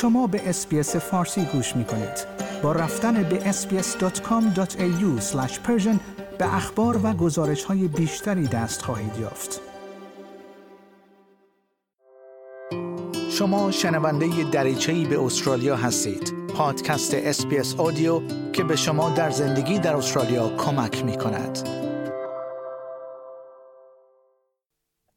شما به SBS فارسی گوش می کنید. با رفتن به sbs.com.au به اخبار و گزارش های بیشتری دست خواهید یافت. شما شنونده دریچه‌ای به استرالیا هستید. پادکست SBS Audio که به شما در زندگی در استرالیا کمک می کند.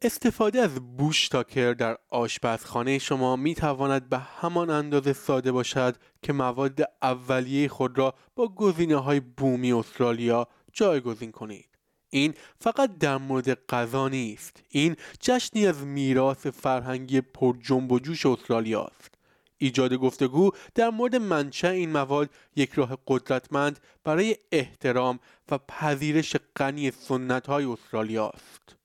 استفاده از بوش تاکر در آشپزخانه شما می تواند به همان اندازه ساده باشد که مواد اولیه خود را با گزینه های بومی استرالیا جایگزین کنید. این فقط در مورد غذا نیست. این جشنی از میراث فرهنگی پر جنب و جوش استرالیا است. ایجاد گفتگو در مورد منشأ این مواد یک راه قدرتمند برای احترام و پذیرش غنی سنت های استرالیا است.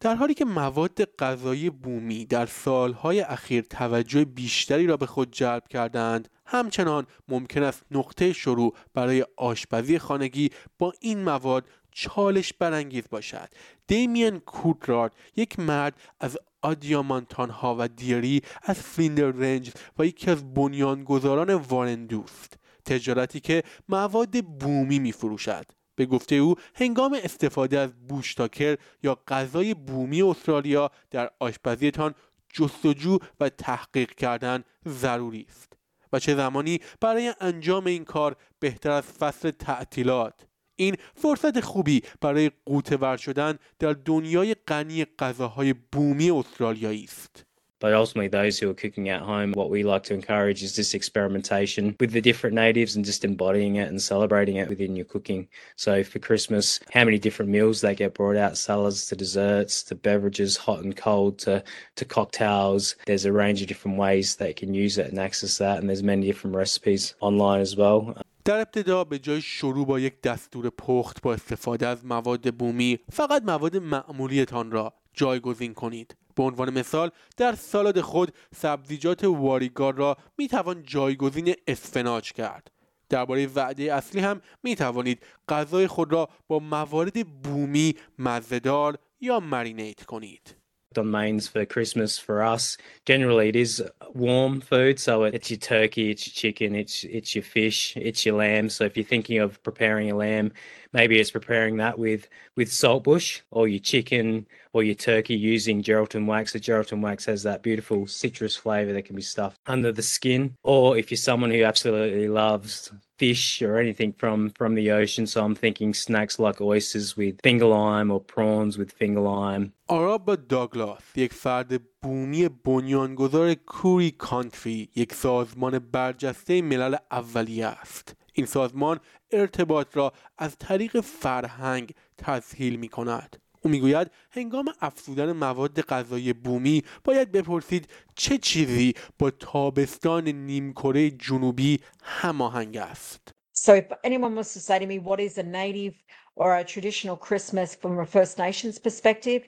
در حالی که مواد غذایی بومی در سالهای اخیر توجه بیشتری را به خود جلب کردند همچنان ممکن است نقطه شروع برای آشپزی خانگی با این مواد چالش برانگیز باشد. دیمین کوترارد یک مرد از آدیامانتان ها و دیری از فلیندر رنج و یکی از بنیانگذاران وارندوست. تجارتی که مواد بومی می فروشد به گفته او هنگام استفاده از بوشتاکر یا غذای بومی استرالیا در آشپزیتان جستجو و تحقیق کردن ضروری است و چه زمانی برای انجام این کار بهتر از فصل تعطیلات. این فرصت خوبی برای قوطه شدن در دنیای غنی غذاهای بومی استرالیایی است. But ultimately, those who are cooking at home, what we like to encourage is this experimentation with the different natives and just embodying it and celebrating it within your cooking. So for Christmas, how many different meals they get brought out, salads to desserts to beverages, hot and cold to, to cocktails. There's a range of different ways they can use it and access that. And there's many different recipes online as well. در ابتدا به جای شروع با یک دستور پخت با استفاده از مواد بومی فقط مواد معمولیتان را جایگزین کنید به عنوان مثال در سالاد خود سبزیجات واریگار را می توان جایگزین اسفناج کرد درباره وعده اصلی هم می توانید غذای خود را با موارد بومی مزهدار یا مرینیت کنید on mains for Christmas for us. Generally, it is warm food, so it's your turkey, it's your chicken, it's it's your fish, it's your lamb. So if you're thinking of preparing a lamb, maybe it's preparing that with with saltbush or your chicken or your turkey using gelatin wax. The gelatin wax has that beautiful citrus flavor that can be stuffed under the skin. Or if you're someone who absolutely loves fish or anything from from the ocean. So I'm thinking snacks like oysters with finger lime or prawns with finger lime. آرابا داگلاس یک فرد بومی بنیانگذار کوری کانتری یک سازمان برجسته ملل اولیه است این سازمان ارتباط را از طریق فرهنگ تسهیل می کند او می‌گوید هنگام افزودن مواد غذایی بومی باید بپرسید چه چیزی با تابستان نیمکره جنوبی هماهنگ است So if anyone wants to say to me what is a native or a traditional Christmas from a First Nations perspective,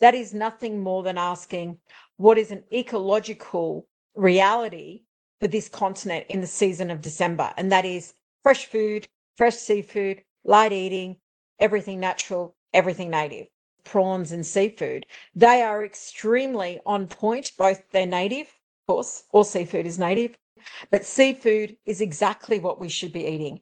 that is nothing more than asking what is an ecological reality for this continent in the season of December. And that is fresh food, fresh seafood, light eating, everything natural, everything native. prawns and seafood, they are extremely on point. Both they're native, of course, all seafood is native, but seafood is exactly what we should be eating.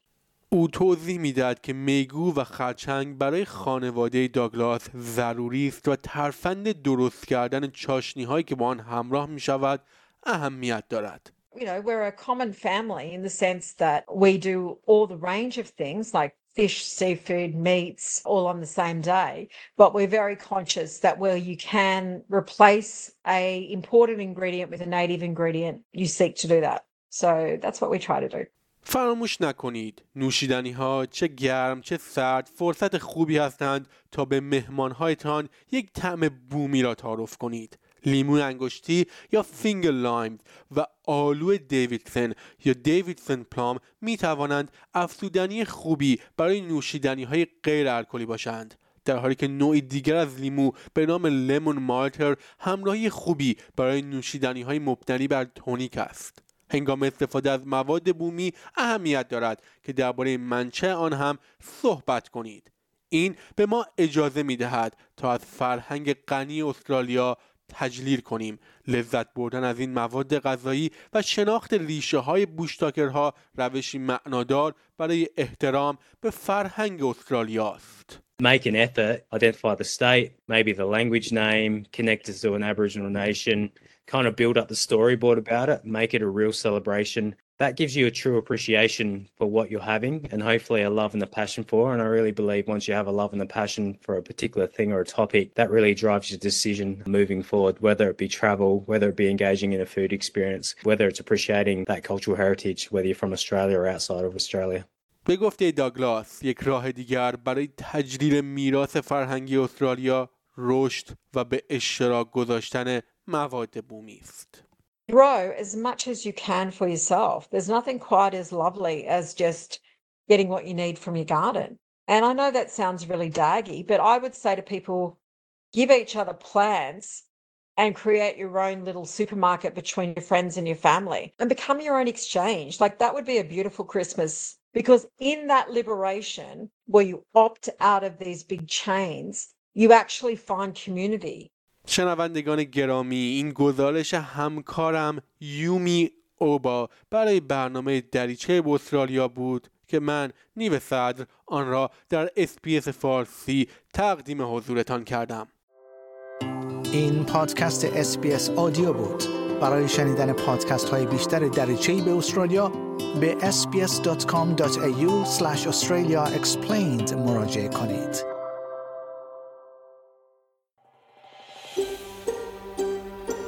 او توضیح میداد که میگو و خرچنگ برای خانواده داگلاس ضروری است و ترفند درست کردن چاشنی هایی که با آن همراه می شود اهمیت دارد. You know, we're a common family in the sense that we do all the range of things like fish, seafood, meats all on the same day. But we're very conscious that where you can replace a important ingredient with a native ingredient, you seek to do that. So that's what we try to do. فراموش نکنید نوشیدنی ها چه گرم چه سرد فرصت خوبی هستند تا به مهمانهایتان یک طعم بومی را تعارف کنید لیمو انگشتی یا finger lime و آلو دیویدسن یا Davidson plum می توانند افزودنی خوبی برای نوشیدنی های غیر الکلی باشند. در حالی که نوعی دیگر از لیمو به نام lemon myrtle همراهی خوبی برای نوشیدنی های مبتنی بر تونیک است. هنگام استفاده از مواد بومی اهمیت دارد که درباره منشأ آن هم صحبت کنید. این به ما اجازه می دهد تا از فرهنگ غنی استرالیا تجلیل کنیم لذت بردن از این مواد غذایی و شناخت ریشه های بوشتاکرها روشی معنادار برای احترام به فرهنگ استرالیا است. Make an effort, identify the state, maybe the language name, connect us to an Aboriginal nation, kind of build up the storyboard about it, make it a real celebration, that gives you a true appreciation for what you're having and hopefully a love and a passion for. And I really believe once you have a love and a passion for a particular thing or a topic, that really drives your decision moving forward, whether it be travel, whether it be engaging in a food experience, whether it's appreciating that cultural heritage, whether you're from Australia or outside of Australia. به گفته داگلاس یک راه دیگر برای تجلیل میراث فرهنگی استرالیا رشد و به اشتراک گذاشتن مواد بومی است. grow as much as you can for yourself. There's nothing quite as lovely as just getting what you need from your garden. And I know that sounds really daggy, but I would say to people give each other plants and create your own little supermarket between your friends and your family and become your own exchange. Like that would be a beautiful Christmas because in that liberation where you opt out of these big chains, you actually find community شنوندگان گرامی این گزارش همکارم یومی اوبا برای برنامه دریچه استرالیا بود که من نیو صدر آن را در SBS فارسی تقدیم حضورتان کردم. این پادکست SBS Audio بود. برای شنیدن پادکست های بیشتر دریچه به استرالیا به sbs.com.au australia explained مراجعه کنید.